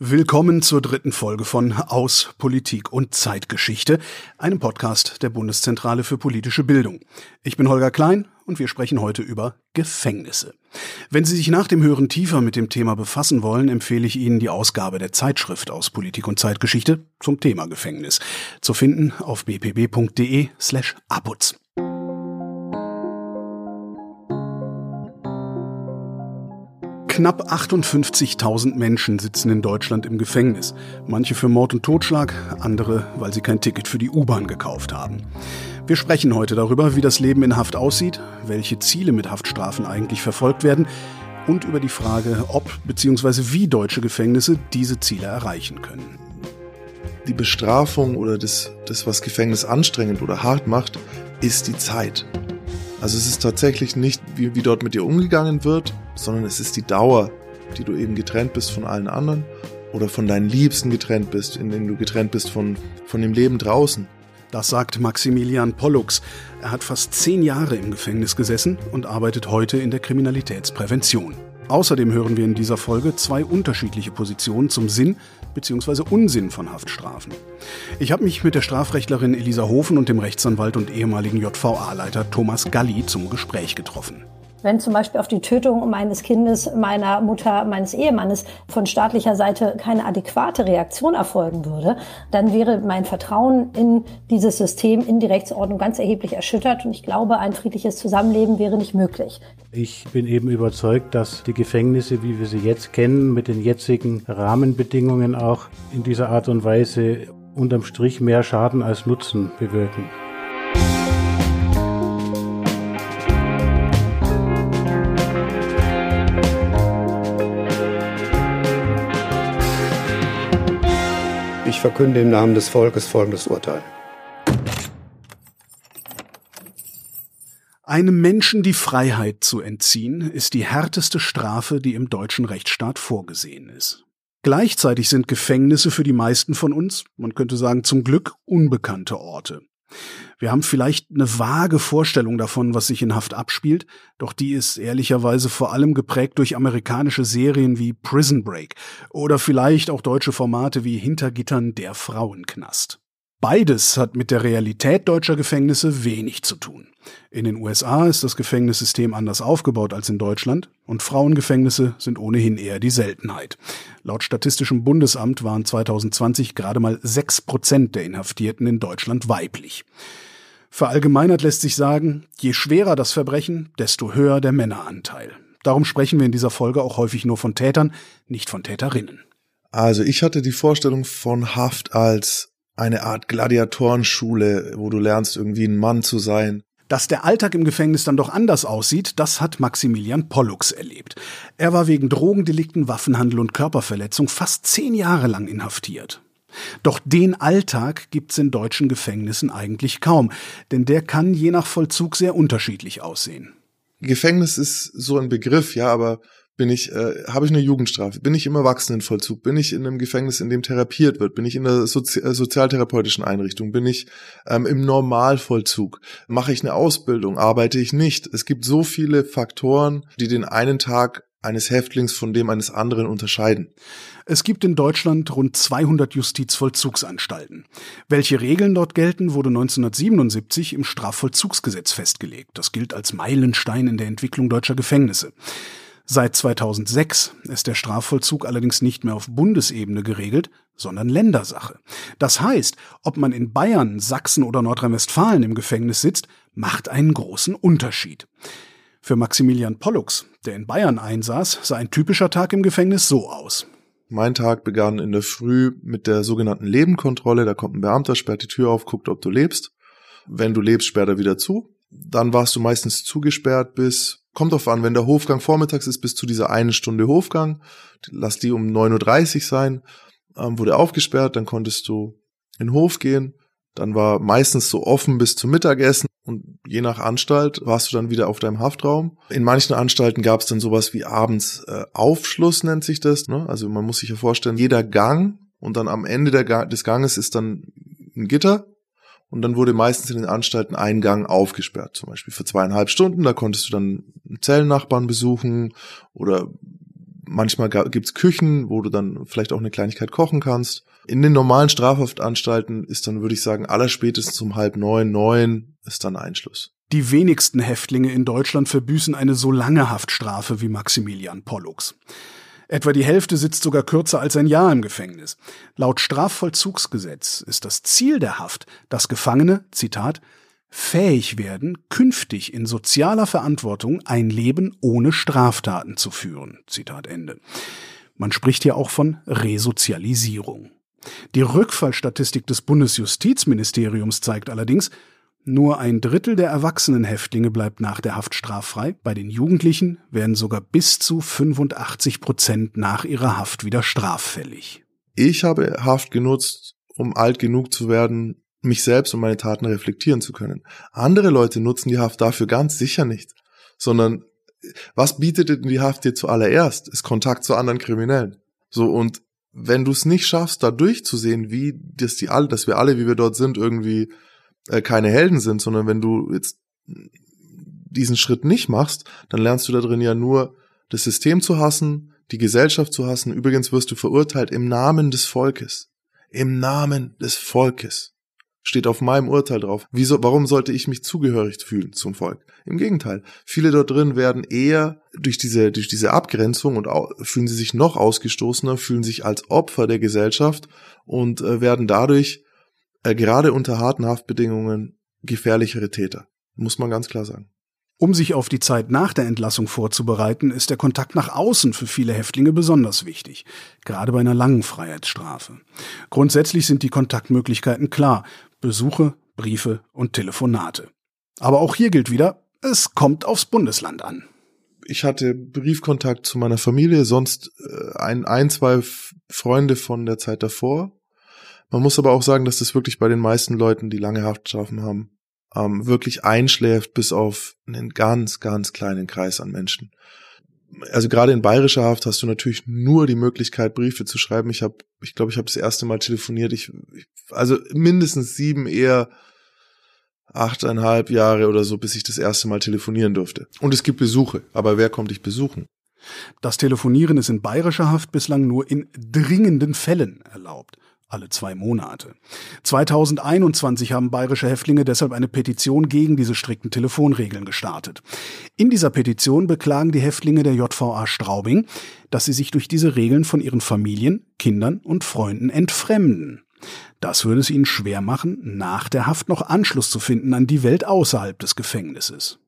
Willkommen zur dritten Folge von Aus Politik und Zeitgeschichte, einem Podcast der Bundeszentrale für politische Bildung. Ich bin Holger Klein und wir sprechen heute über Gefängnisse. Wenn Sie sich nach dem Hören tiefer mit dem Thema befassen wollen, empfehle ich Ihnen die Ausgabe der Zeitschrift aus Politik und Zeitgeschichte zum Thema Gefängnis, zu finden auf bpb.de slash abutz. Knapp 58.000 Menschen sitzen in Deutschland im Gefängnis. Manche für Mord und Totschlag, andere, weil sie kein Ticket für die U-Bahn gekauft haben. Wir sprechen heute darüber, wie das Leben in Haft aussieht, welche Ziele mit Haftstrafen eigentlich verfolgt werden und über die Frage, ob bzw. wie deutsche Gefängnisse diese Ziele erreichen können. Die Bestrafung oder das, das, was Gefängnis anstrengend oder hart macht, ist die Zeit. Also es ist tatsächlich nicht, wie, wie dort mit dir umgegangen wird, sondern es ist die Dauer, die du eben getrennt bist von allen anderen oder von deinen Liebsten getrennt bist, in denen du getrennt bist von, von dem Leben draußen. Das sagt Maximilian Pollux. Er hat fast zehn Jahre im Gefängnis gesessen und arbeitet heute in der Kriminalitätsprävention. Außerdem hören wir in dieser Folge zwei unterschiedliche Positionen zum Sinn bzw. Unsinn von Haftstrafen. Ich habe mich mit der Strafrechtlerin Elisa Hofen und dem Rechtsanwalt und ehemaligen JVA-Leiter Thomas Galli zum Gespräch getroffen. Wenn zum Beispiel auf die Tötung meines Kindes, meiner Mutter, meines Ehemannes von staatlicher Seite keine adäquate Reaktion erfolgen würde, dann wäre mein Vertrauen in dieses System, in die Rechtsordnung ganz erheblich erschüttert. Und ich glaube, ein friedliches Zusammenleben wäre nicht möglich. Ich bin eben überzeugt, dass die Gefängnisse, wie wir sie jetzt kennen, mit den jetzigen Rahmenbedingungen auch in dieser Art und Weise unterm Strich mehr Schaden als Nutzen bewirken. Verkünde im Namen des Volkes folgendes Urteil. Einem Menschen die Freiheit zu entziehen, ist die härteste Strafe, die im deutschen Rechtsstaat vorgesehen ist. Gleichzeitig sind Gefängnisse für die meisten von uns, man könnte sagen zum Glück, unbekannte Orte. Wir haben vielleicht eine vage Vorstellung davon, was sich in Haft abspielt, doch die ist ehrlicherweise vor allem geprägt durch amerikanische Serien wie Prison Break oder vielleicht auch deutsche Formate wie Hintergittern der Frauenknast. Beides hat mit der Realität deutscher Gefängnisse wenig zu tun. In den USA ist das Gefängnissystem anders aufgebaut als in Deutschland und Frauengefängnisse sind ohnehin eher die Seltenheit. Laut Statistischem Bundesamt waren 2020 gerade mal sechs Prozent der Inhaftierten in Deutschland weiblich. Verallgemeinert lässt sich sagen, je schwerer das Verbrechen, desto höher der Männeranteil. Darum sprechen wir in dieser Folge auch häufig nur von Tätern, nicht von Täterinnen. Also ich hatte die Vorstellung von Haft als eine Art Gladiatorenschule, wo du lernst, irgendwie ein Mann zu sein. Dass der Alltag im Gefängnis dann doch anders aussieht, das hat Maximilian Pollux erlebt. Er war wegen Drogendelikten, Waffenhandel und Körperverletzung fast zehn Jahre lang inhaftiert. Doch den Alltag gibt's in deutschen Gefängnissen eigentlich kaum, denn der kann je nach Vollzug sehr unterschiedlich aussehen. Gefängnis ist so ein Begriff, ja, aber bin ich, äh, habe ich eine Jugendstrafe? Bin ich im Erwachsenenvollzug? Bin ich in einem Gefängnis, in dem therapiert wird? Bin ich in einer Sozi äh, sozialtherapeutischen Einrichtung? Bin ich ähm, im Normalvollzug? Mache ich eine Ausbildung? Arbeite ich nicht? Es gibt so viele Faktoren, die den einen Tag eines Häftlings von dem eines anderen unterscheiden. Es gibt in Deutschland rund 200 Justizvollzugsanstalten. Welche Regeln dort gelten, wurde 1977 im Strafvollzugsgesetz festgelegt. Das gilt als Meilenstein in der Entwicklung deutscher Gefängnisse. Seit 2006 ist der Strafvollzug allerdings nicht mehr auf Bundesebene geregelt, sondern Ländersache. Das heißt, ob man in Bayern, Sachsen oder Nordrhein-Westfalen im Gefängnis sitzt, macht einen großen Unterschied. Für Maximilian Pollux, der in Bayern einsaß, sah ein typischer Tag im Gefängnis so aus. Mein Tag begann in der Früh mit der sogenannten Lebenkontrolle. Da kommt ein Beamter, sperrt die Tür auf, guckt, ob du lebst. Wenn du lebst, sperrt er wieder zu. Dann warst du meistens zugesperrt bis kommt drauf an, wenn der Hofgang vormittags ist, bis zu dieser eine Stunde Hofgang, lass die um 9.30 Uhr sein, ähm, wurde aufgesperrt, dann konntest du in den Hof gehen, dann war meistens so offen bis zum Mittagessen und je nach Anstalt warst du dann wieder auf deinem Haftraum. In manchen Anstalten gab es dann sowas wie abends äh, Aufschluss nennt sich das. Ne? Also man muss sich ja vorstellen, jeder Gang und dann am Ende der, des Ganges ist dann ein Gitter und dann wurde meistens in den Anstalten ein Gang aufgesperrt, zum Beispiel für zweieinhalb Stunden. Da konntest du dann Zellennachbarn besuchen oder Manchmal gibt's Küchen, wo du dann vielleicht auch eine Kleinigkeit kochen kannst. In den normalen Strafhaftanstalten ist dann, würde ich sagen, allerspätestens um halb neun, neun ist dann Einschluss. Die wenigsten Häftlinge in Deutschland verbüßen eine so lange Haftstrafe wie Maximilian Pollux. Etwa die Hälfte sitzt sogar kürzer als ein Jahr im Gefängnis. Laut Strafvollzugsgesetz ist das Ziel der Haft, dass Gefangene, Zitat, fähig werden, künftig in sozialer Verantwortung ein Leben ohne Straftaten zu führen. Zitat Ende. Man spricht hier auch von Resozialisierung. Die Rückfallstatistik des Bundesjustizministeriums zeigt allerdings, nur ein Drittel der erwachsenen Häftlinge bleibt nach der Haft straffrei. Bei den Jugendlichen werden sogar bis zu 85 Prozent nach ihrer Haft wieder straffällig. Ich habe Haft genutzt, um alt genug zu werden, mich selbst und meine Taten reflektieren zu können. Andere Leute nutzen die Haft dafür ganz sicher nicht, sondern was bietet denn die Haft dir zuallererst? Ist Kontakt zu anderen Kriminellen. So und wenn du es nicht schaffst, da durchzusehen, wie dass die alle, dass wir alle, wie wir dort sind, irgendwie äh, keine Helden sind, sondern wenn du jetzt diesen Schritt nicht machst, dann lernst du da drin ja nur das System zu hassen, die Gesellschaft zu hassen. Übrigens wirst du verurteilt im Namen des Volkes. Im Namen des Volkes. Steht auf meinem Urteil drauf. Wieso, warum sollte ich mich zugehörig fühlen zum Volk? Im Gegenteil. Viele dort drin werden eher durch diese, durch diese Abgrenzung und fühlen sie sich noch ausgestoßener, fühlen sich als Opfer der Gesellschaft und äh, werden dadurch äh, gerade unter harten Haftbedingungen gefährlichere Täter. Muss man ganz klar sagen. Um sich auf die Zeit nach der Entlassung vorzubereiten, ist der Kontakt nach außen für viele Häftlinge besonders wichtig, gerade bei einer langen Freiheitsstrafe. Grundsätzlich sind die Kontaktmöglichkeiten klar, Besuche, Briefe und Telefonate. Aber auch hier gilt wieder, es kommt aufs Bundesland an. Ich hatte Briefkontakt zu meiner Familie, sonst äh, ein, ein, zwei Freunde von der Zeit davor. Man muss aber auch sagen, dass das wirklich bei den meisten Leuten, die lange Haftstrafen haben, ähm, wirklich einschläft bis auf einen ganz, ganz kleinen Kreis an Menschen. Also gerade in bayerischer Haft hast du natürlich nur die Möglichkeit, Briefe zu schreiben. Ich habe, ich glaube, ich habe das erste Mal telefoniert. Ich, ich, also mindestens sieben, eher achteinhalb Jahre oder so, bis ich das erste Mal telefonieren durfte. Und es gibt Besuche, aber wer kommt dich besuchen? Das Telefonieren ist in bayerischer Haft bislang nur in dringenden Fällen erlaubt alle zwei Monate. 2021 haben bayerische Häftlinge deshalb eine Petition gegen diese strikten Telefonregeln gestartet. In dieser Petition beklagen die Häftlinge der JVA Straubing, dass sie sich durch diese Regeln von ihren Familien, Kindern und Freunden entfremden. Das würde es ihnen schwer machen, nach der Haft noch Anschluss zu finden an die Welt außerhalb des Gefängnisses.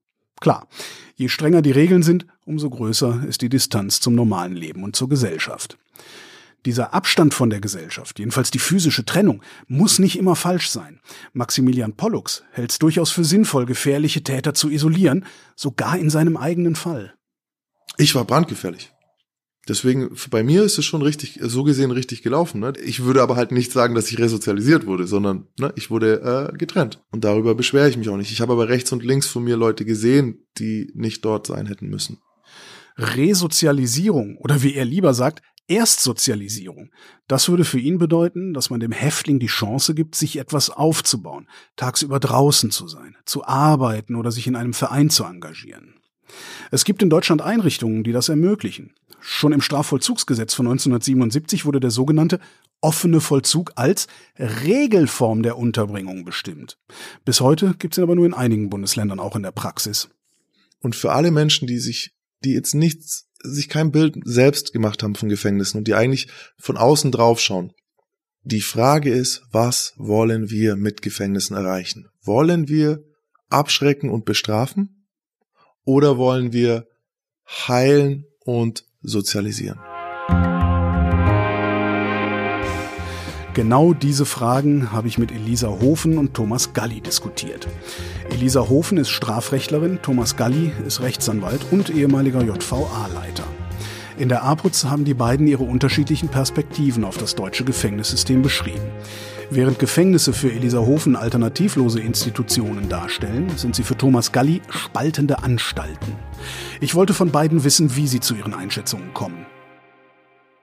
Klar, je strenger die Regeln sind, umso größer ist die Distanz zum normalen Leben und zur Gesellschaft. Dieser Abstand von der Gesellschaft, jedenfalls die physische Trennung, muss nicht immer falsch sein. Maximilian Pollux hält es durchaus für sinnvoll, gefährliche Täter zu isolieren, sogar in seinem eigenen Fall. Ich war brandgefährlich. Deswegen, bei mir ist es schon richtig, so gesehen richtig gelaufen. Ne? Ich würde aber halt nicht sagen, dass ich resozialisiert wurde, sondern ne, ich wurde äh, getrennt. Und darüber beschwere ich mich auch nicht. Ich habe aber rechts und links von mir Leute gesehen, die nicht dort sein hätten müssen. Resozialisierung oder wie er lieber sagt, Erstsozialisierung. Das würde für ihn bedeuten, dass man dem Häftling die Chance gibt, sich etwas aufzubauen, tagsüber draußen zu sein, zu arbeiten oder sich in einem Verein zu engagieren. Es gibt in Deutschland Einrichtungen, die das ermöglichen. Schon im Strafvollzugsgesetz von 1977 wurde der sogenannte offene Vollzug als Regelform der Unterbringung bestimmt. Bis heute gibt es ihn aber nur in einigen Bundesländern auch in der Praxis. Und für alle Menschen, die sich, die jetzt nichts sich kein Bild selbst gemacht haben von Gefängnissen und die eigentlich von außen drauf schauen. Die Frage ist, was wollen wir mit Gefängnissen erreichen? Wollen wir abschrecken und bestrafen? Oder wollen wir heilen und sozialisieren? Genau diese Fragen habe ich mit Elisa Hofen und Thomas Galli diskutiert. Elisa Hofen ist Strafrechtlerin, Thomas Galli ist Rechtsanwalt und ehemaliger JVA-Leiter. In der APUZ haben die beiden ihre unterschiedlichen Perspektiven auf das deutsche Gefängnissystem beschrieben. Während Gefängnisse für Elisa Hofen alternativlose Institutionen darstellen, sind sie für Thomas Galli spaltende Anstalten. Ich wollte von beiden wissen, wie sie zu ihren Einschätzungen kommen.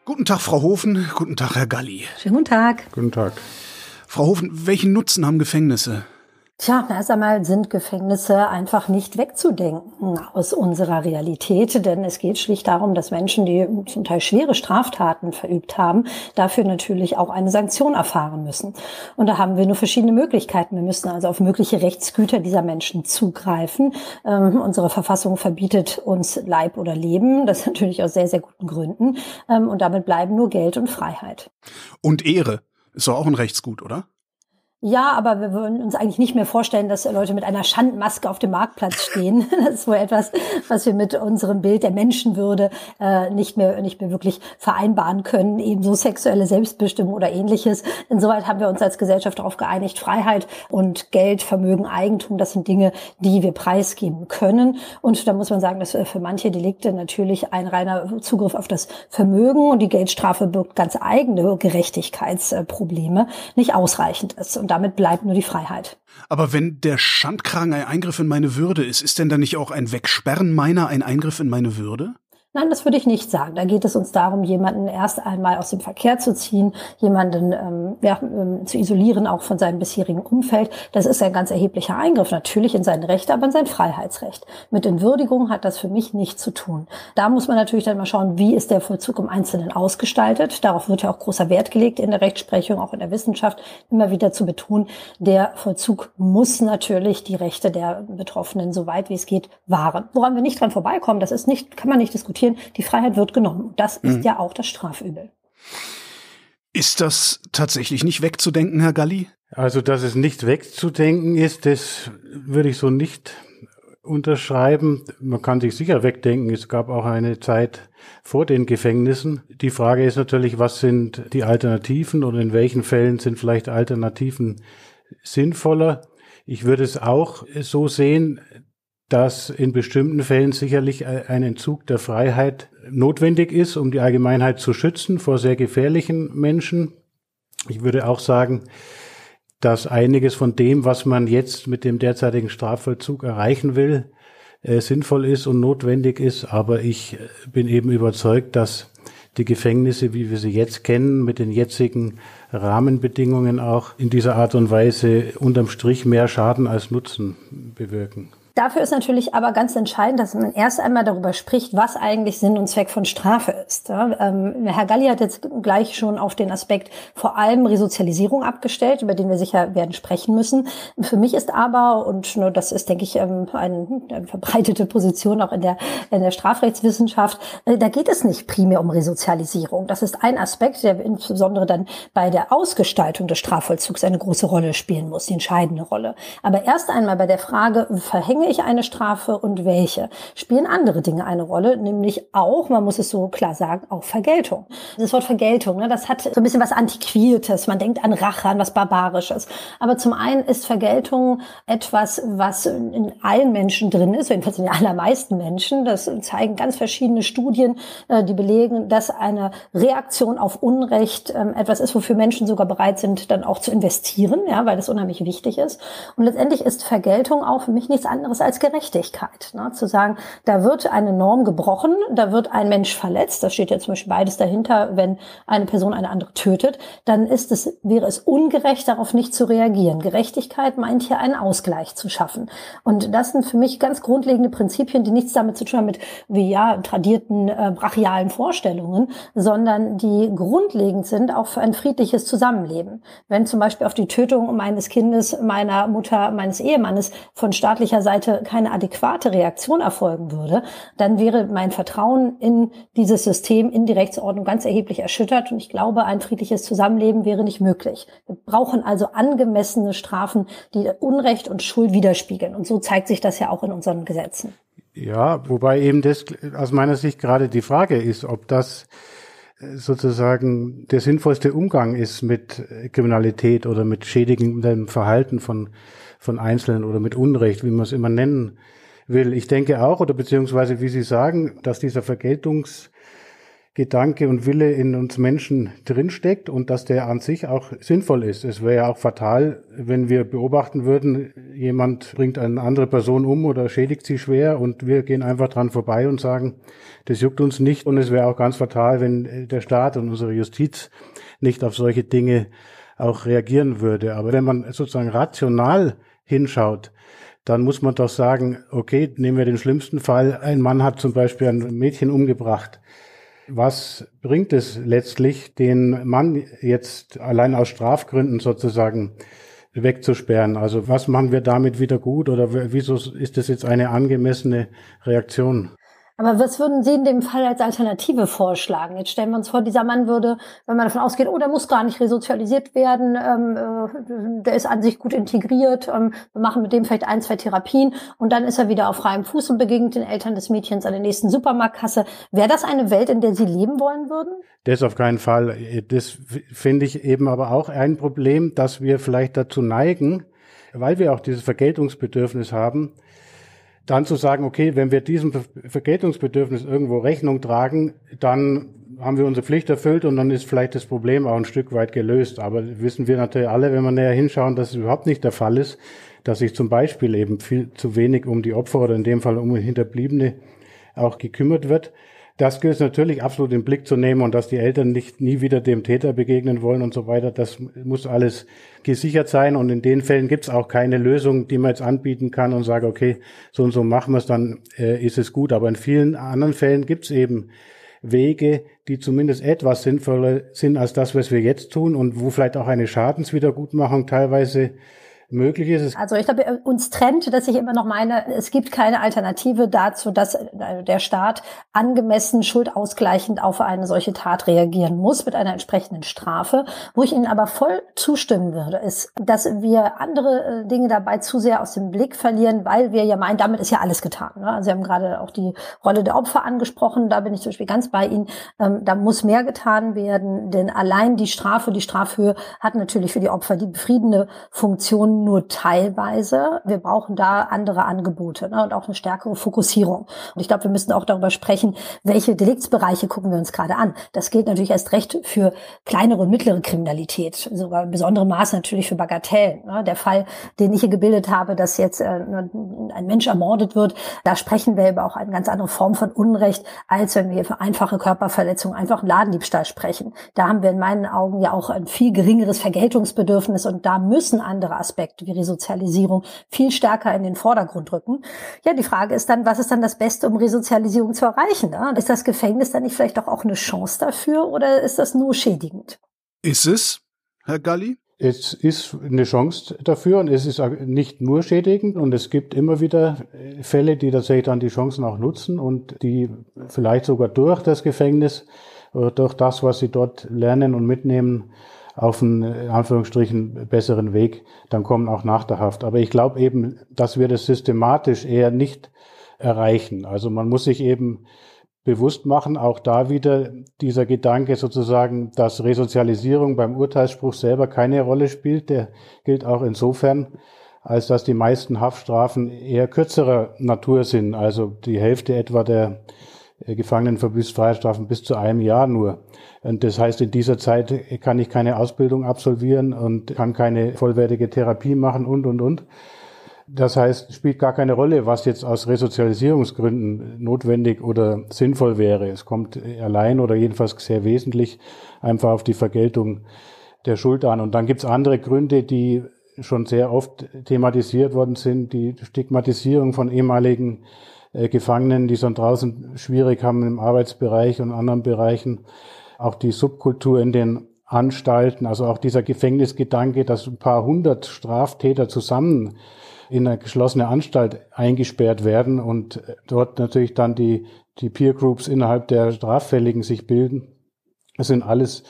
Guten Tag, Frau Hofen. Guten Tag, Herr Galli. Schönen guten Tag. Guten Tag. Frau Hofen, welchen Nutzen haben Gefängnisse? Tja, erst einmal sind Gefängnisse einfach nicht wegzudenken aus unserer Realität, denn es geht schlicht darum, dass Menschen, die zum Teil schwere Straftaten verübt haben, dafür natürlich auch eine Sanktion erfahren müssen. Und da haben wir nur verschiedene Möglichkeiten. Wir müssen also auf mögliche Rechtsgüter dieser Menschen zugreifen. Ähm, unsere Verfassung verbietet uns Leib oder Leben, das natürlich aus sehr, sehr guten Gründen. Ähm, und damit bleiben nur Geld und Freiheit. Und Ehre ist doch auch ein Rechtsgut, oder? Ja, aber wir würden uns eigentlich nicht mehr vorstellen, dass Leute mit einer Schandmaske auf dem Marktplatz stehen. Das ist wohl etwas, was wir mit unserem Bild der Menschenwürde äh, nicht mehr nicht mehr wirklich vereinbaren können. Ebenso sexuelle Selbstbestimmung oder ähnliches. Insoweit haben wir uns als Gesellschaft darauf geeinigt, Freiheit und Geld, Vermögen, Eigentum, das sind Dinge, die wir preisgeben können. Und da muss man sagen, dass für manche Delikte natürlich ein reiner Zugriff auf das Vermögen und die Geldstrafe birgt ganz eigene Gerechtigkeitsprobleme, nicht ausreichend ist. Und damit bleibt nur die Freiheit. Aber wenn der Schandkragen ein Eingriff in meine Würde ist, ist denn dann nicht auch ein Wegsperren meiner ein Eingriff in meine Würde? Nein, das würde ich nicht sagen. Da geht es uns darum, jemanden erst einmal aus dem Verkehr zu ziehen, jemanden ähm, ja, ähm, zu isolieren, auch von seinem bisherigen Umfeld. Das ist ein ganz erheblicher Eingriff, natürlich in seine Rechte, aber in sein Freiheitsrecht. Mit Entwürdigung hat das für mich nichts zu tun. Da muss man natürlich dann mal schauen, wie ist der Vollzug im Einzelnen ausgestaltet. Darauf wird ja auch großer Wert gelegt in der Rechtsprechung, auch in der Wissenschaft, immer wieder zu betonen, der Vollzug muss natürlich die Rechte der Betroffenen so weit wie es geht wahren. Woran wir nicht dran vorbeikommen, das ist nicht, kann man nicht diskutieren diskutieren, die Freiheit wird genommen. Das ist mhm. ja auch das Strafübel. Ist das tatsächlich nicht wegzudenken, Herr Galli? Also, dass es nicht wegzudenken ist, das würde ich so nicht unterschreiben. Man kann sich sicher wegdenken. Es gab auch eine Zeit vor den Gefängnissen. Die Frage ist natürlich, was sind die Alternativen oder in welchen Fällen sind vielleicht Alternativen sinnvoller? Ich würde es auch so sehen, dass in bestimmten Fällen sicherlich ein Entzug der Freiheit notwendig ist, um die Allgemeinheit zu schützen vor sehr gefährlichen Menschen. Ich würde auch sagen, dass einiges von dem, was man jetzt mit dem derzeitigen Strafvollzug erreichen will, äh, sinnvoll ist und notwendig ist. Aber ich äh, bin eben überzeugt, dass die Gefängnisse, wie wir sie jetzt kennen, mit den jetzigen Rahmenbedingungen auch in dieser Art und Weise unterm Strich mehr Schaden als Nutzen bewirken. Dafür ist natürlich aber ganz entscheidend, dass man erst einmal darüber spricht, was eigentlich Sinn und Zweck von Strafe ist. Ähm, Herr Galli hat jetzt gleich schon auf den Aspekt vor allem Resozialisierung abgestellt, über den wir sicher werden sprechen müssen. Für mich ist aber, und nur das ist, denke ich, ähm, eine, eine verbreitete Position auch in der, in der Strafrechtswissenschaft, äh, da geht es nicht primär um Resozialisierung. Das ist ein Aspekt, der insbesondere dann bei der Ausgestaltung des Strafvollzugs eine große Rolle spielen muss, die entscheidende Rolle. Aber erst einmal bei der Frage, verhängen verhänge ich eine Strafe und welche? Spielen andere Dinge eine Rolle, nämlich auch, man muss es so klar sagen, auch Vergeltung. Das Wort Vergeltung, ne, das hat so ein bisschen was Antiquiertes. Man denkt an Rache, an was Barbarisches. Aber zum einen ist Vergeltung etwas, was in allen Menschen drin ist, jedenfalls in den allermeisten Menschen. Das zeigen ganz verschiedene Studien, äh, die belegen, dass eine Reaktion auf Unrecht ähm, etwas ist, wofür Menschen sogar bereit sind, dann auch zu investieren, ja, weil das unheimlich wichtig ist. Und letztendlich ist Vergeltung auch für mich nichts anderes anderes als Gerechtigkeit. Ne? Zu sagen, da wird eine Norm gebrochen, da wird ein Mensch verletzt, da steht ja zum Beispiel beides dahinter, wenn eine Person eine andere tötet, dann ist es, wäre es ungerecht, darauf nicht zu reagieren. Gerechtigkeit meint hier einen Ausgleich zu schaffen. Und das sind für mich ganz grundlegende Prinzipien, die nichts damit zu tun haben mit, wie ja, tradierten äh, brachialen Vorstellungen, sondern die grundlegend sind auch für ein friedliches Zusammenleben. Wenn zum Beispiel auf die Tötung meines Kindes, meiner Mutter, meines Ehemannes von staatlicher Seite Seite keine adäquate Reaktion erfolgen würde, dann wäre mein Vertrauen in dieses System, in die Rechtsordnung ganz erheblich erschüttert. Und ich glaube, ein friedliches Zusammenleben wäre nicht möglich. Wir brauchen also angemessene Strafen, die Unrecht und Schuld widerspiegeln. Und so zeigt sich das ja auch in unseren Gesetzen. Ja, wobei eben das aus meiner Sicht gerade die Frage ist, ob das sozusagen der sinnvollste Umgang ist mit Kriminalität oder mit schädigendem Verhalten von von Einzelnen oder mit Unrecht, wie man es immer nennen will. Ich denke auch, oder beziehungsweise wie Sie sagen, dass dieser Vergeltungsgedanke und Wille in uns Menschen drinsteckt und dass der an sich auch sinnvoll ist. Es wäre ja auch fatal, wenn wir beobachten würden, jemand bringt eine andere Person um oder schädigt sie schwer und wir gehen einfach dran vorbei und sagen, das juckt uns nicht. Und es wäre auch ganz fatal, wenn der Staat und unsere Justiz nicht auf solche Dinge auch reagieren würde. Aber wenn man sozusagen rational hinschaut, dann muss man doch sagen, okay, nehmen wir den schlimmsten Fall. Ein Mann hat zum Beispiel ein Mädchen umgebracht. Was bringt es letztlich, den Mann jetzt allein aus Strafgründen sozusagen wegzusperren? Also was machen wir damit wieder gut oder wieso ist das jetzt eine angemessene Reaktion? Aber was würden Sie in dem Fall als Alternative vorschlagen? Jetzt stellen wir uns vor, dieser Mann würde, wenn man davon ausgeht, oh, der muss gar nicht resozialisiert werden, ähm, äh, der ist an sich gut integriert, ähm, wir machen mit dem vielleicht ein, zwei Therapien und dann ist er wieder auf freiem Fuß und begegnet den Eltern des Mädchens an der nächsten Supermarktkasse. Wäre das eine Welt, in der Sie leben wollen würden? Das auf keinen Fall. Das finde ich eben aber auch ein Problem, dass wir vielleicht dazu neigen, weil wir auch dieses Vergeltungsbedürfnis haben, dann zu sagen, okay, wenn wir diesem Vergeltungsbedürfnis irgendwo Rechnung tragen, dann haben wir unsere Pflicht erfüllt und dann ist vielleicht das Problem auch ein Stück weit gelöst. Aber wissen wir natürlich alle, wenn wir näher hinschauen, dass es überhaupt nicht der Fall ist, dass sich zum Beispiel eben viel zu wenig um die Opfer oder in dem Fall um Hinterbliebene auch gekümmert wird. Das gilt natürlich absolut im Blick zu nehmen und dass die Eltern nicht nie wieder dem Täter begegnen wollen und so weiter. Das muss alles gesichert sein und in den Fällen gibt es auch keine Lösung, die man jetzt anbieten kann und sagt, okay, so und so machen wir es, dann äh, ist es gut. Aber in vielen anderen Fällen gibt es eben Wege, die zumindest etwas sinnvoller sind als das, was wir jetzt tun und wo vielleicht auch eine Schadenswiedergutmachung teilweise möglich ist. Also ich glaube, uns trennt, dass ich immer noch meine, es gibt keine Alternative dazu, dass äh, der Staat angemessen schuldausgleichend auf eine solche Tat reagieren muss mit einer entsprechenden Strafe. Wo ich Ihnen aber voll zustimmen würde, ist, dass wir andere äh, Dinge dabei zu sehr aus dem Blick verlieren, weil wir ja meinen, damit ist ja alles getan. Ne? Also Sie haben gerade auch die Rolle der Opfer angesprochen, da bin ich zum Beispiel ganz bei Ihnen. Ähm, da muss mehr getan werden, denn allein die Strafe, die Strafhöhe hat natürlich für die Opfer die befriedende Funktion nur teilweise. Wir brauchen da andere Angebote ne, und auch eine stärkere Fokussierung. Und ich glaube, wir müssen auch darüber sprechen, welche Deliktsbereiche gucken wir uns gerade an. Das gilt natürlich erst recht für kleinere und mittlere Kriminalität, sogar in besonderem Maße natürlich für Bagatellen. Ne. Der Fall, den ich hier gebildet habe, dass jetzt äh, ein Mensch ermordet wird, da sprechen wir über auch eine ganz andere Form von Unrecht, als wenn wir für einfache Körperverletzungen, einfach einen Ladendiebstahl sprechen. Da haben wir in meinen Augen ja auch ein viel geringeres Vergeltungsbedürfnis und da müssen andere Aspekte Aspekte wie Resozialisierung viel stärker in den Vordergrund rücken. Ja, die Frage ist dann, was ist dann das Beste, um Resozialisierung zu erreichen? Ne? Ist das Gefängnis dann nicht vielleicht auch eine Chance dafür oder ist das nur schädigend? Ist es, Herr Galli? Es ist eine Chance dafür und es ist nicht nur schädigend und es gibt immer wieder Fälle, die tatsächlich dann die Chancen auch nutzen und die vielleicht sogar durch das Gefängnis oder durch das, was sie dort lernen und mitnehmen, auf einen, in Anführungsstrichen, besseren Weg dann kommen, auch nach der Haft. Aber ich glaube eben, dass wir das systematisch eher nicht erreichen. Also man muss sich eben bewusst machen, auch da wieder dieser Gedanke sozusagen, dass Resozialisierung beim Urteilsspruch selber keine Rolle spielt, der gilt auch insofern, als dass die meisten Haftstrafen eher kürzerer Natur sind, also die Hälfte etwa der äh, Gefangenen verbüßt Freiheitsstrafen bis zu einem Jahr nur. Und das heißt, in dieser Zeit kann ich keine Ausbildung absolvieren und kann keine vollwertige Therapie machen und, und, und. Das heißt, spielt gar keine Rolle, was jetzt aus Resozialisierungsgründen notwendig oder sinnvoll wäre. Es kommt allein oder jedenfalls sehr wesentlich einfach auf die Vergeltung der Schuld an. Und dann gibt's andere Gründe, die schon sehr oft thematisiert worden sind, die Stigmatisierung von ehemaligen äh, Gefangenen, die es dann draußen schwierig haben im Arbeitsbereich und anderen Bereichen. Auch die Subkultur in den Anstalten, also auch dieser Gefängnisgedanke, dass ein paar hundert Straftäter zusammen in eine geschlossene Anstalt eingesperrt werden und dort natürlich dann die, die Peer Groups innerhalb der Straffälligen sich bilden. Das sind alles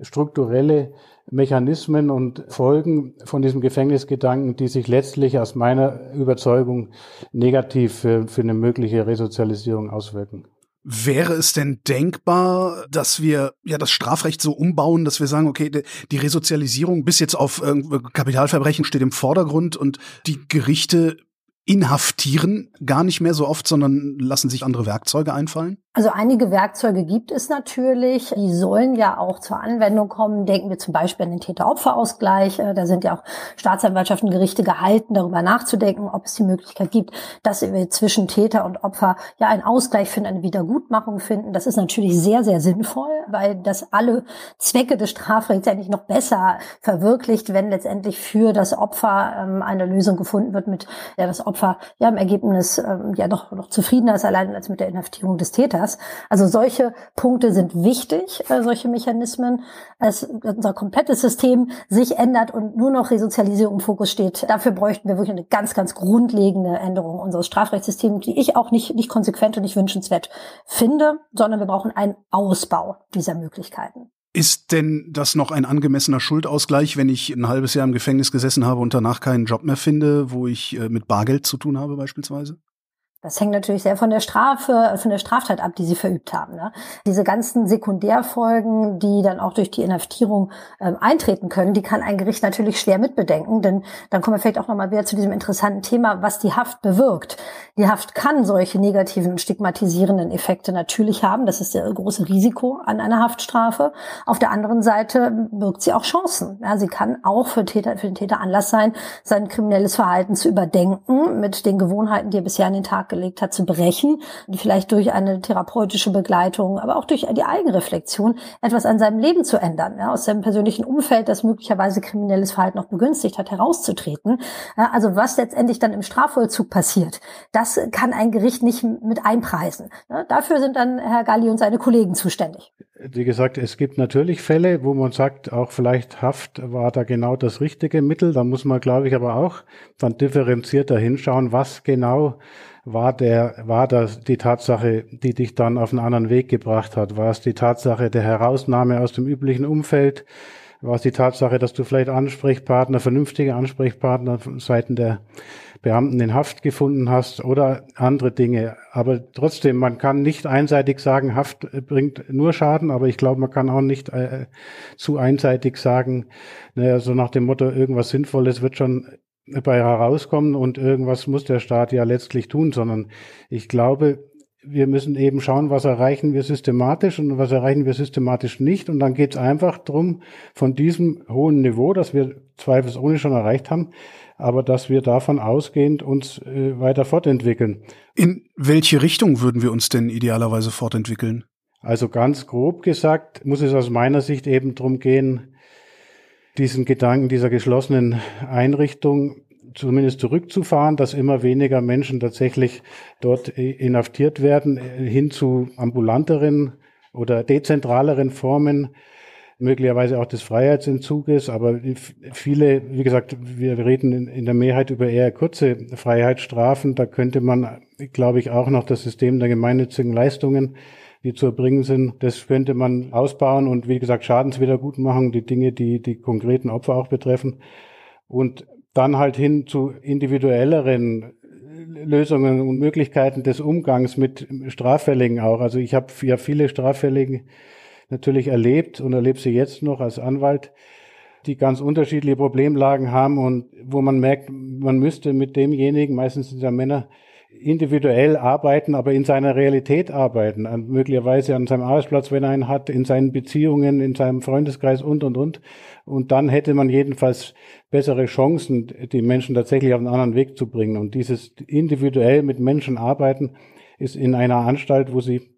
strukturelle Mechanismen und Folgen von diesem Gefängnisgedanken, die sich letztlich aus meiner Überzeugung negativ für, für eine mögliche Resozialisierung auswirken. Wäre es denn denkbar, dass wir ja das Strafrecht so umbauen, dass wir sagen, okay, die Resozialisierung bis jetzt auf Kapitalverbrechen steht im Vordergrund und die Gerichte inhaftieren gar nicht mehr so oft, sondern lassen sich andere Werkzeuge einfallen? Also einige Werkzeuge gibt es natürlich. Die sollen ja auch zur Anwendung kommen. Denken wir zum Beispiel an den Täter-Opfer-Ausgleich. Äh, da sind ja auch Staatsanwaltschaften, Gerichte gehalten, darüber nachzudenken, ob es die Möglichkeit gibt, dass wir zwischen Täter und Opfer ja einen Ausgleich finden, eine Wiedergutmachung finden. Das ist natürlich sehr, sehr sinnvoll, weil das alle Zwecke des Strafrechts eigentlich noch besser verwirklicht, wenn letztendlich für das Opfer ähm, eine Lösung gefunden wird, mit der das Opfer ja im Ergebnis ähm, ja doch noch zufriedener ist, allein als mit der Inhaftierung des Täters. Also solche Punkte sind wichtig, äh, solche Mechanismen. Dass unser komplettes System sich ändert und nur noch Resozialisierung im Fokus steht. Dafür bräuchten wir wirklich eine ganz, ganz grundlegende Änderung unseres Strafrechtssystems, die ich auch nicht, nicht konsequent und nicht wünschenswert finde, sondern wir brauchen einen Ausbau dieser Möglichkeiten. Ist denn das noch ein angemessener Schuldausgleich, wenn ich ein halbes Jahr im Gefängnis gesessen habe und danach keinen Job mehr finde, wo ich äh, mit Bargeld zu tun habe beispielsweise? Das hängt natürlich sehr von der Strafe, von der Straftat ab, die sie verübt haben. Ne? Diese ganzen Sekundärfolgen, die dann auch durch die Inhaftierung ähm, eintreten können, die kann ein Gericht natürlich schwer mitbedenken, denn dann kommen wir vielleicht auch nochmal wieder zu diesem interessanten Thema, was die Haft bewirkt. Die Haft kann solche negativen und stigmatisierenden Effekte natürlich haben. Das ist der große Risiko an einer Haftstrafe. Auf der anderen Seite birgt sie auch Chancen. Ja, sie kann auch für, Täter, für den Täter Anlass sein, sein kriminelles Verhalten zu überdenken mit den Gewohnheiten, die er bisher an den Tag gelegt hat, zu brechen, vielleicht durch eine therapeutische Begleitung, aber auch durch die Eigenreflexion etwas an seinem Leben zu ändern, ja, aus seinem persönlichen Umfeld, das möglicherweise kriminelles Verhalten noch begünstigt hat, herauszutreten. Ja, also was letztendlich dann im Strafvollzug passiert, das kann ein Gericht nicht mit einpreisen. Ja, dafür sind dann Herr Galli und seine Kollegen zuständig. Wie gesagt, es gibt natürlich Fälle, wo man sagt, auch vielleicht Haft war da genau das richtige Mittel. Da muss man, glaube ich, aber auch dann differenzierter hinschauen, was genau war der, war das die Tatsache, die dich dann auf einen anderen Weg gebracht hat? War es die Tatsache der Herausnahme aus dem üblichen Umfeld? War es die Tatsache, dass du vielleicht Ansprechpartner, vernünftige Ansprechpartner von Seiten der Beamten in Haft gefunden hast oder andere Dinge? Aber trotzdem, man kann nicht einseitig sagen, Haft bringt nur Schaden, aber ich glaube, man kann auch nicht äh, zu einseitig sagen, naja, so nach dem Motto, irgendwas Sinnvolles wird schon bei herauskommen und irgendwas muss der Staat ja letztlich tun, sondern ich glaube, wir müssen eben schauen, was erreichen wir systematisch und was erreichen wir systematisch nicht. Und dann geht es einfach drum, von diesem hohen Niveau, das wir zweifelsohne schon erreicht haben, aber dass wir davon ausgehend uns äh, weiter fortentwickeln. In welche Richtung würden wir uns denn idealerweise fortentwickeln? Also ganz grob gesagt muss es aus meiner Sicht eben drum gehen, diesen Gedanken dieser geschlossenen Einrichtung zumindest zurückzufahren, dass immer weniger Menschen tatsächlich dort inhaftiert werden, hin zu ambulanteren oder dezentraleren Formen, möglicherweise auch des Freiheitsentzuges, aber viele, wie gesagt, wir reden in der Mehrheit über eher kurze Freiheitsstrafen, da könnte man, glaube ich, auch noch das System der gemeinnützigen Leistungen die zu erbringen sind. Das könnte man ausbauen und wie gesagt Schadenswiedergutmachung, die Dinge, die die konkreten Opfer auch betreffen. Und dann halt hin zu individuelleren Lösungen und Möglichkeiten des Umgangs mit Straffälligen auch. Also ich habe ja viele Straffälligen natürlich erlebt und erlebe sie jetzt noch als Anwalt, die ganz unterschiedliche Problemlagen haben und wo man merkt, man müsste mit demjenigen, meistens sind ja Männer, individuell arbeiten, aber in seiner Realität arbeiten, an, möglicherweise an seinem Arbeitsplatz, wenn er einen hat, in seinen Beziehungen, in seinem Freundeskreis und, und, und. Und dann hätte man jedenfalls bessere Chancen, die Menschen tatsächlich auf einen anderen Weg zu bringen. Und dieses individuell mit Menschen arbeiten ist in einer Anstalt, wo sie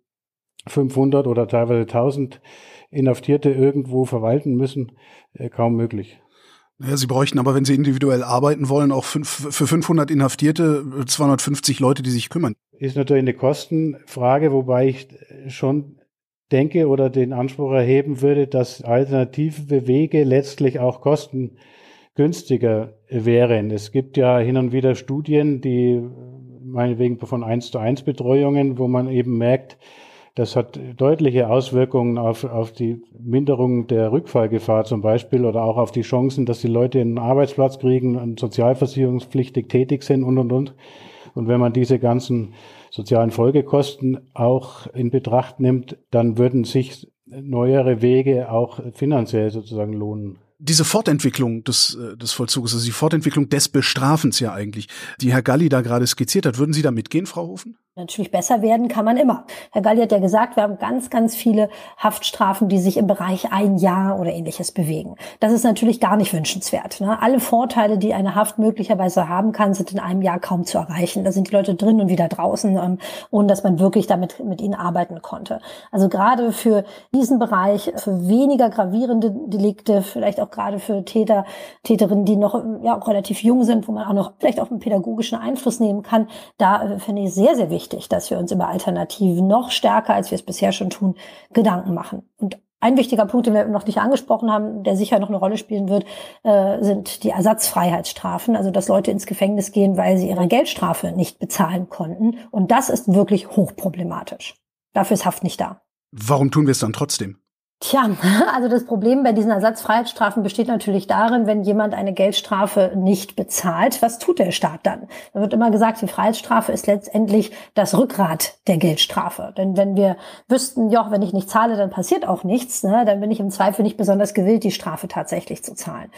500 oder teilweise 1000 Inhaftierte irgendwo verwalten müssen, äh, kaum möglich. Ja, Sie bräuchten aber, wenn Sie individuell arbeiten wollen, auch für 500 Inhaftierte 250 Leute, die sich kümmern. Ist natürlich eine Kostenfrage, wobei ich schon denke oder den Anspruch erheben würde, dass alternative Wege letztlich auch kostengünstiger wären. Es gibt ja hin und wieder Studien, die meinetwegen von 1 zu 1 Betreuungen, wo man eben merkt, das hat deutliche Auswirkungen auf, auf die Minderung der Rückfallgefahr zum Beispiel oder auch auf die Chancen, dass die Leute einen Arbeitsplatz kriegen und sozialversicherungspflichtig tätig sind und, und, und. Und wenn man diese ganzen sozialen Folgekosten auch in Betracht nimmt, dann würden sich neuere Wege auch finanziell sozusagen lohnen. diese Fortentwicklung des, äh, des Vollzuges, also die Fortentwicklung des Bestrafens ja eigentlich, die Herr Galli da gerade skizziert hat, würden Sie da mitgehen, Frau Hofen? Natürlich besser werden kann man immer. Herr Galli hat ja gesagt, wir haben ganz, ganz viele Haftstrafen, die sich im Bereich ein Jahr oder ähnliches bewegen. Das ist natürlich gar nicht wünschenswert. Ne? Alle Vorteile, die eine Haft möglicherweise haben kann, sind in einem Jahr kaum zu erreichen. Da sind die Leute drin und wieder draußen, ähm, ohne dass man wirklich damit mit ihnen arbeiten konnte. Also gerade für diesen Bereich, für weniger gravierende Delikte, vielleicht auch gerade für Täter, Täterinnen, die noch ja, auch relativ jung sind, wo man auch noch vielleicht auch einen pädagogischen Einfluss nehmen kann, da äh, finde ich sehr, sehr wichtig, wichtig, dass wir uns über Alternativen noch stärker, als wir es bisher schon tun, Gedanken machen. Und ein wichtiger Punkt, den wir noch nicht angesprochen haben, der sicher noch eine Rolle spielen wird, äh, sind die Ersatzfreiheitsstrafen. Also, dass Leute ins Gefängnis gehen, weil sie ihre Geldstrafe nicht bezahlen konnten. Und das ist wirklich hochproblematisch. Dafür ist Haft nicht da. Warum tun wir es dann trotzdem? Tja, also das Problem bei diesen Ersatzfreiheitsstrafen besteht natürlich darin, wenn jemand eine Geldstrafe nicht bezahlt, was tut der Staat dann? Da wird immer gesagt, die Freiheitsstrafe ist letztendlich das Rückgrat der Geldstrafe. Denn wenn wir wüssten, ja, wenn ich nicht zahle, dann passiert auch nichts, ne, dann bin ich im Zweifel nicht besonders gewillt, die Strafe tatsächlich zu zahlen.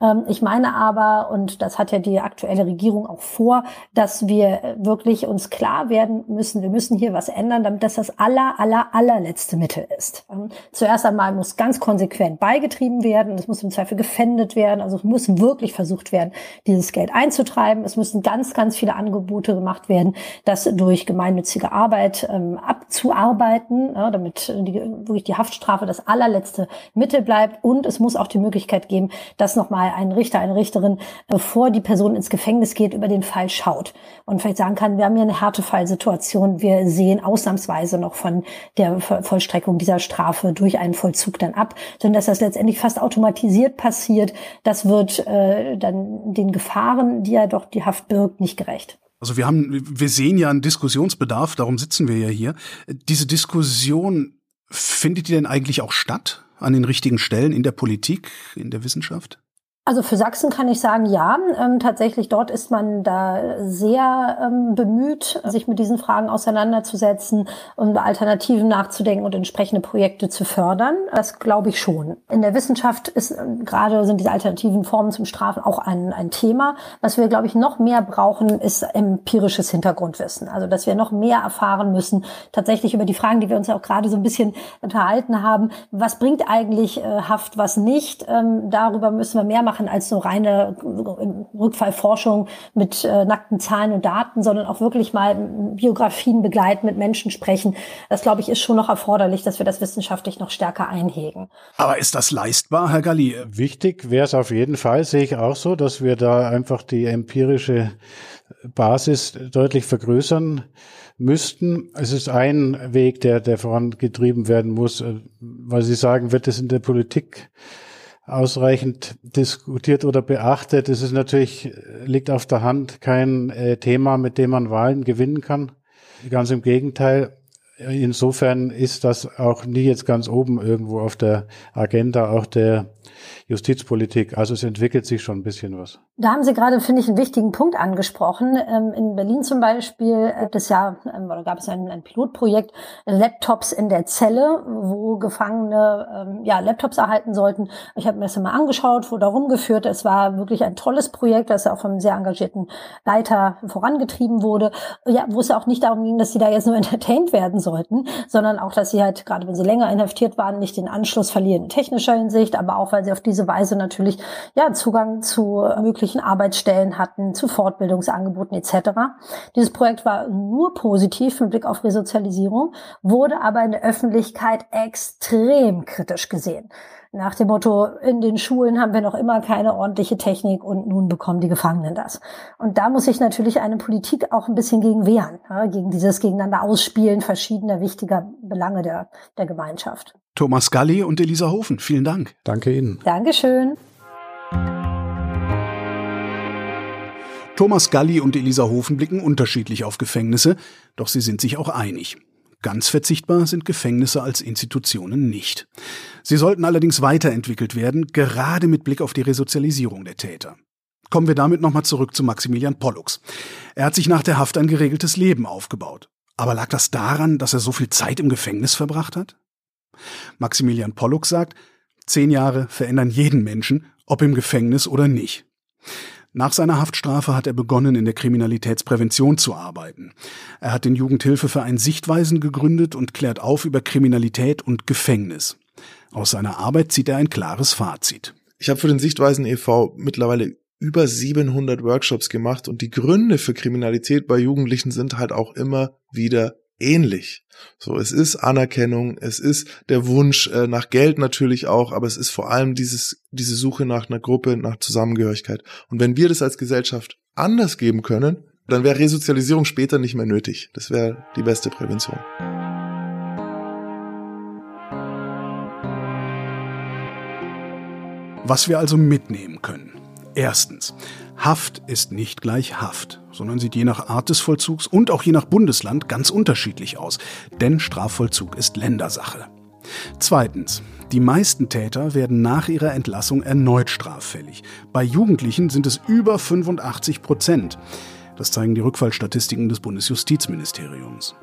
Ähm, ich meine aber, und das hat ja die aktuelle Regierung auch vor, dass wir wirklich uns klar werden müssen, wir müssen hier was ändern, damit das das aller, aller, allerletzte Mittel ist. Ähm, zuerst einmal muss ganz konsequent beigetrieben werden. Es muss im Zweifel gefändet werden. Also es muss wirklich versucht werden, dieses Geld einzutreiben. Es müssen ganz, ganz viele Angebote gemacht werden, das durch gemeinnützige Arbeit ähm, abzuarbeiten, ja, damit die, wirklich die Haftstrafe das allerletzte Mittel bleibt. Und es muss auch die Möglichkeit geben, dass nochmal ein Richter, eine Richterin, bevor die Person ins Gefängnis geht, über den Fall schaut und vielleicht sagen kann, wir haben hier eine Härtefallsituation. Wir sehen ausnahmsweise noch von der Vollstreckung dieser Strafe durch einen Vollzug dann ab, sondern dass das letztendlich fast automatisiert passiert. Das wird äh, dann den Gefahren, die ja doch die Haft birgt, nicht gerecht. Also wir haben, wir sehen ja einen Diskussionsbedarf, darum sitzen wir ja hier. Diese Diskussion, findet die denn eigentlich auch statt an den richtigen Stellen in der Politik, in der Wissenschaft? Also für Sachsen kann ich sagen, ja. Ähm, tatsächlich dort ist man da sehr ähm, bemüht, sich mit diesen Fragen auseinanderzusetzen und über Alternativen nachzudenken und entsprechende Projekte zu fördern. Das glaube ich schon. In der Wissenschaft ist äh, gerade sind diese alternativen Formen zum Strafen auch ein, ein Thema. Was wir, glaube ich, noch mehr brauchen, ist empirisches Hintergrundwissen. Also dass wir noch mehr erfahren müssen, tatsächlich über die Fragen, die wir uns auch gerade so ein bisschen unterhalten haben. Was bringt eigentlich äh, Haft, was nicht? Ähm, darüber müssen wir mehr machen machen als so reine Rückfallforschung mit äh, nackten Zahlen und Daten, sondern auch wirklich mal Biografien begleiten, mit Menschen sprechen. Das, glaube ich, ist schon noch erforderlich, dass wir das wissenschaftlich noch stärker einhegen. Aber ist das leistbar, Herr Galli? Wichtig wäre es auf jeden Fall, sehe ich auch so, dass wir da einfach die empirische Basis deutlich vergrößern müssten. Es ist ein Weg, der, der vorangetrieben werden muss, äh, weil Sie sagen, wird es in der Politik ausreichend diskutiert oder beachtet. Es ist natürlich, liegt auf der Hand kein äh, Thema, mit dem man Wahlen gewinnen kann. Ganz im Gegenteil. Insofern ist das auch nie jetzt ganz oben irgendwo auf der Agenda auch der Justizpolitik. Also es entwickelt sich schon ein bisschen was. Da haben Sie gerade, finde ich, einen wichtigen Punkt angesprochen. Ähm, in Berlin zum Beispiel gibt es ja, oder gab es ein, ein Pilotprojekt, Laptops in der Zelle, wo Gefangene ähm, ja, Laptops erhalten sollten. Ich habe mir das mal angeschaut, wurde rumgeführt. Es war wirklich ein tolles Projekt, das auch vom sehr engagierten Leiter vorangetrieben wurde. Ja, wo es ja auch nicht darum ging, dass sie da jetzt nur entertained werden sollten, sondern auch, dass sie halt, gerade wenn sie länger inhaftiert waren, nicht den Anschluss verlieren in technischer Hinsicht, aber auch, weil sie auf diese Weise natürlich ja Zugang zu möglichen Arbeitsstellen hatten, zu Fortbildungsangeboten etc. Dieses Projekt war nur positiv im Blick auf Resozialisierung, wurde aber in der Öffentlichkeit extrem kritisch gesehen. Nach dem Motto, in den Schulen haben wir noch immer keine ordentliche Technik und nun bekommen die Gefangenen das. Und da muss sich natürlich eine Politik auch ein bisschen gegen wehren, ja, gegen dieses Gegeneinander ausspielen verschiedener wichtiger Belange der, der Gemeinschaft. Thomas Galli und Elisa Hofen, vielen Dank. Danke Ihnen. Dankeschön. Thomas Galli und Elisa Hofen blicken unterschiedlich auf Gefängnisse, doch sie sind sich auch einig. Ganz verzichtbar sind Gefängnisse als Institutionen nicht. Sie sollten allerdings weiterentwickelt werden, gerade mit Blick auf die Resozialisierung der Täter. Kommen wir damit nochmal zurück zu Maximilian Pollux. Er hat sich nach der Haft ein geregeltes Leben aufgebaut. Aber lag das daran, dass er so viel Zeit im Gefängnis verbracht hat? Maximilian Pollux sagt, Zehn Jahre verändern jeden Menschen, ob im Gefängnis oder nicht. Nach seiner Haftstrafe hat er begonnen, in der Kriminalitätsprävention zu arbeiten. Er hat den Jugendhilfeverein Sichtweisen gegründet und klärt auf über Kriminalität und Gefängnis. Aus seiner Arbeit zieht er ein klares Fazit. Ich habe für den Sichtweisen e.V. mittlerweile über 700 Workshops gemacht und die Gründe für Kriminalität bei Jugendlichen sind halt auch immer wieder ähnlich. So, es ist Anerkennung, es ist der Wunsch äh, nach Geld natürlich auch, aber es ist vor allem dieses, diese Suche nach einer Gruppe, nach Zusammengehörigkeit. Und wenn wir das als Gesellschaft anders geben können, dann wäre Resozialisierung später nicht mehr nötig. Das wäre die beste Prävention. Was wir also mitnehmen können. Erstens. Haft ist nicht gleich Haft, sondern sieht je nach Art des Vollzugs und auch je nach Bundesland ganz unterschiedlich aus, denn Strafvollzug ist Ländersache. Zweitens. Die meisten Täter werden nach ihrer Entlassung erneut straffällig. Bei Jugendlichen sind es über 85 Prozent. Das zeigen die Rückfallstatistiken des Bundesjustizministeriums.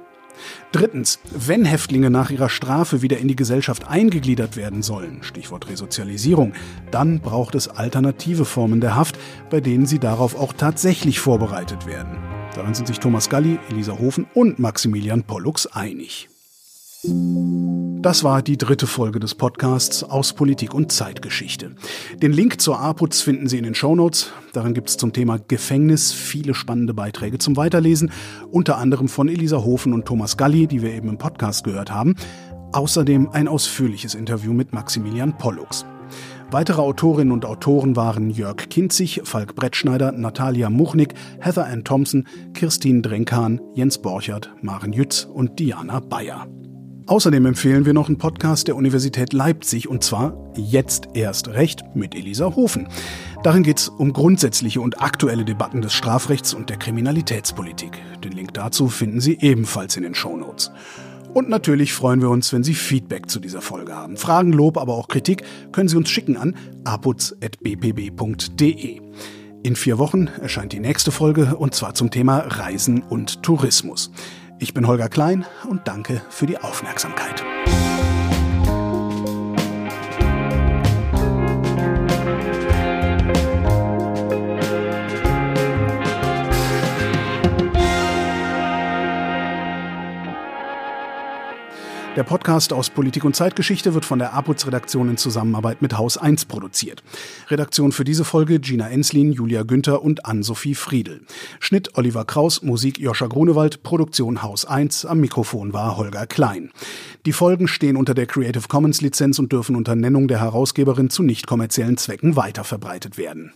Drittens, wenn Häftlinge nach ihrer Strafe wieder in die Gesellschaft eingegliedert werden sollen, Stichwort Resozialisierung, dann braucht es alternative Formen der Haft, bei denen sie darauf auch tatsächlich vorbereitet werden. Daran sind sich Thomas Galli, Elisa Hofen und Maximilian Pollux einig. Das war die dritte Folge des Podcasts aus Politik und Zeitgeschichte. Den Link zur APUZ finden Sie in den Shownotes. Darin gibt es zum Thema Gefängnis viele spannende Beiträge zum Weiterlesen, unter anderem von Elisa Hofen und Thomas Galli, die wir eben im Podcast gehört haben. Außerdem ein ausführliches Interview mit Maximilian Pollux. Weitere Autorinnen und Autoren waren Jörg Kinzig, Falk Brettschneider, Natalia Muchnick, Heather Ann Thompson, Kirstin Drenkan, Jens Borchert, Maren Jütz und Diana Bayer. Außerdem empfehlen wir noch einen Podcast der Universität Leipzig und zwar Jetzt erst recht mit Elisa Hofen. Darin geht es um grundsätzliche und aktuelle Debatten des Strafrechts und der Kriminalitätspolitik. Den Link dazu finden Sie ebenfalls in den Shownotes. Und natürlich freuen wir uns, wenn Sie Feedback zu dieser Folge haben. Fragen, Lob, aber auch Kritik können Sie uns schicken an aputz.bpb.de. In vier Wochen erscheint die nächste Folge und zwar zum Thema Reisen und Tourismus. Ich bin Holger Klein und danke für die Aufmerksamkeit. Der Podcast aus Politik und Zeitgeschichte wird von der APUZ-Redaktion in Zusammenarbeit mit Haus 1 produziert. Redaktion für diese Folge Gina Enslin, Julia Günther und Ann-Sophie Friedel. Schnitt Oliver Kraus, Musik Joscha Grunewald, Produktion Haus 1, am Mikrofon war Holger Klein. Die Folgen stehen unter der Creative Commons Lizenz und dürfen unter Nennung der Herausgeberin zu nicht kommerziellen Zwecken weiterverbreitet werden.